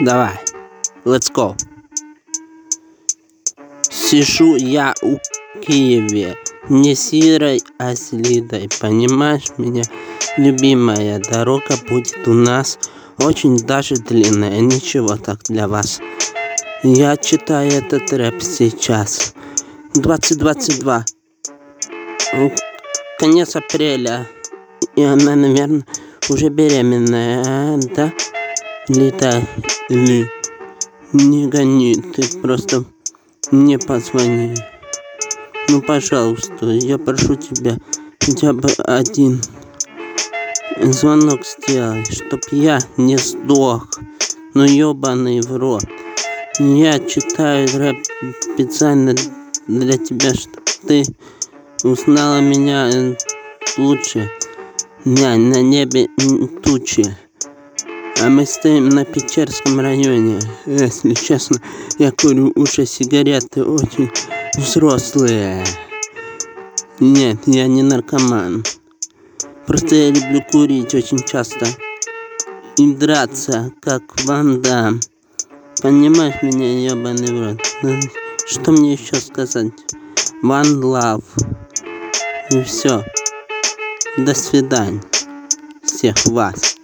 Давай, let's go. Сижу я у Киеве, не сирой, а с. Понимаешь меня, любимая, дорога будет у нас очень даже длинная. Ничего так для вас. Я читаю этот рэп сейчас. 2022. Конец апреля. И она, наверное, уже беременная, да? Лида, Ли, не гони, ты просто мне позвони. Ну, пожалуйста, я прошу тебя, хотя бы один звонок сделай, чтоб я не сдох. Ну, ебаный в рот. Я читаю рэп специально для тебя, чтоб ты узнала меня лучше. На, на небе тучи. А мы стоим на Печерском районе. Если честно, я курю уже сигареты очень взрослые. Нет, я не наркоман. Просто я люблю курить очень часто. И драться, как Ван Дам. Понимаешь меня, ебаный в рот? Ну, что мне еще сказать? One love. И все. До свидания. Всех вас.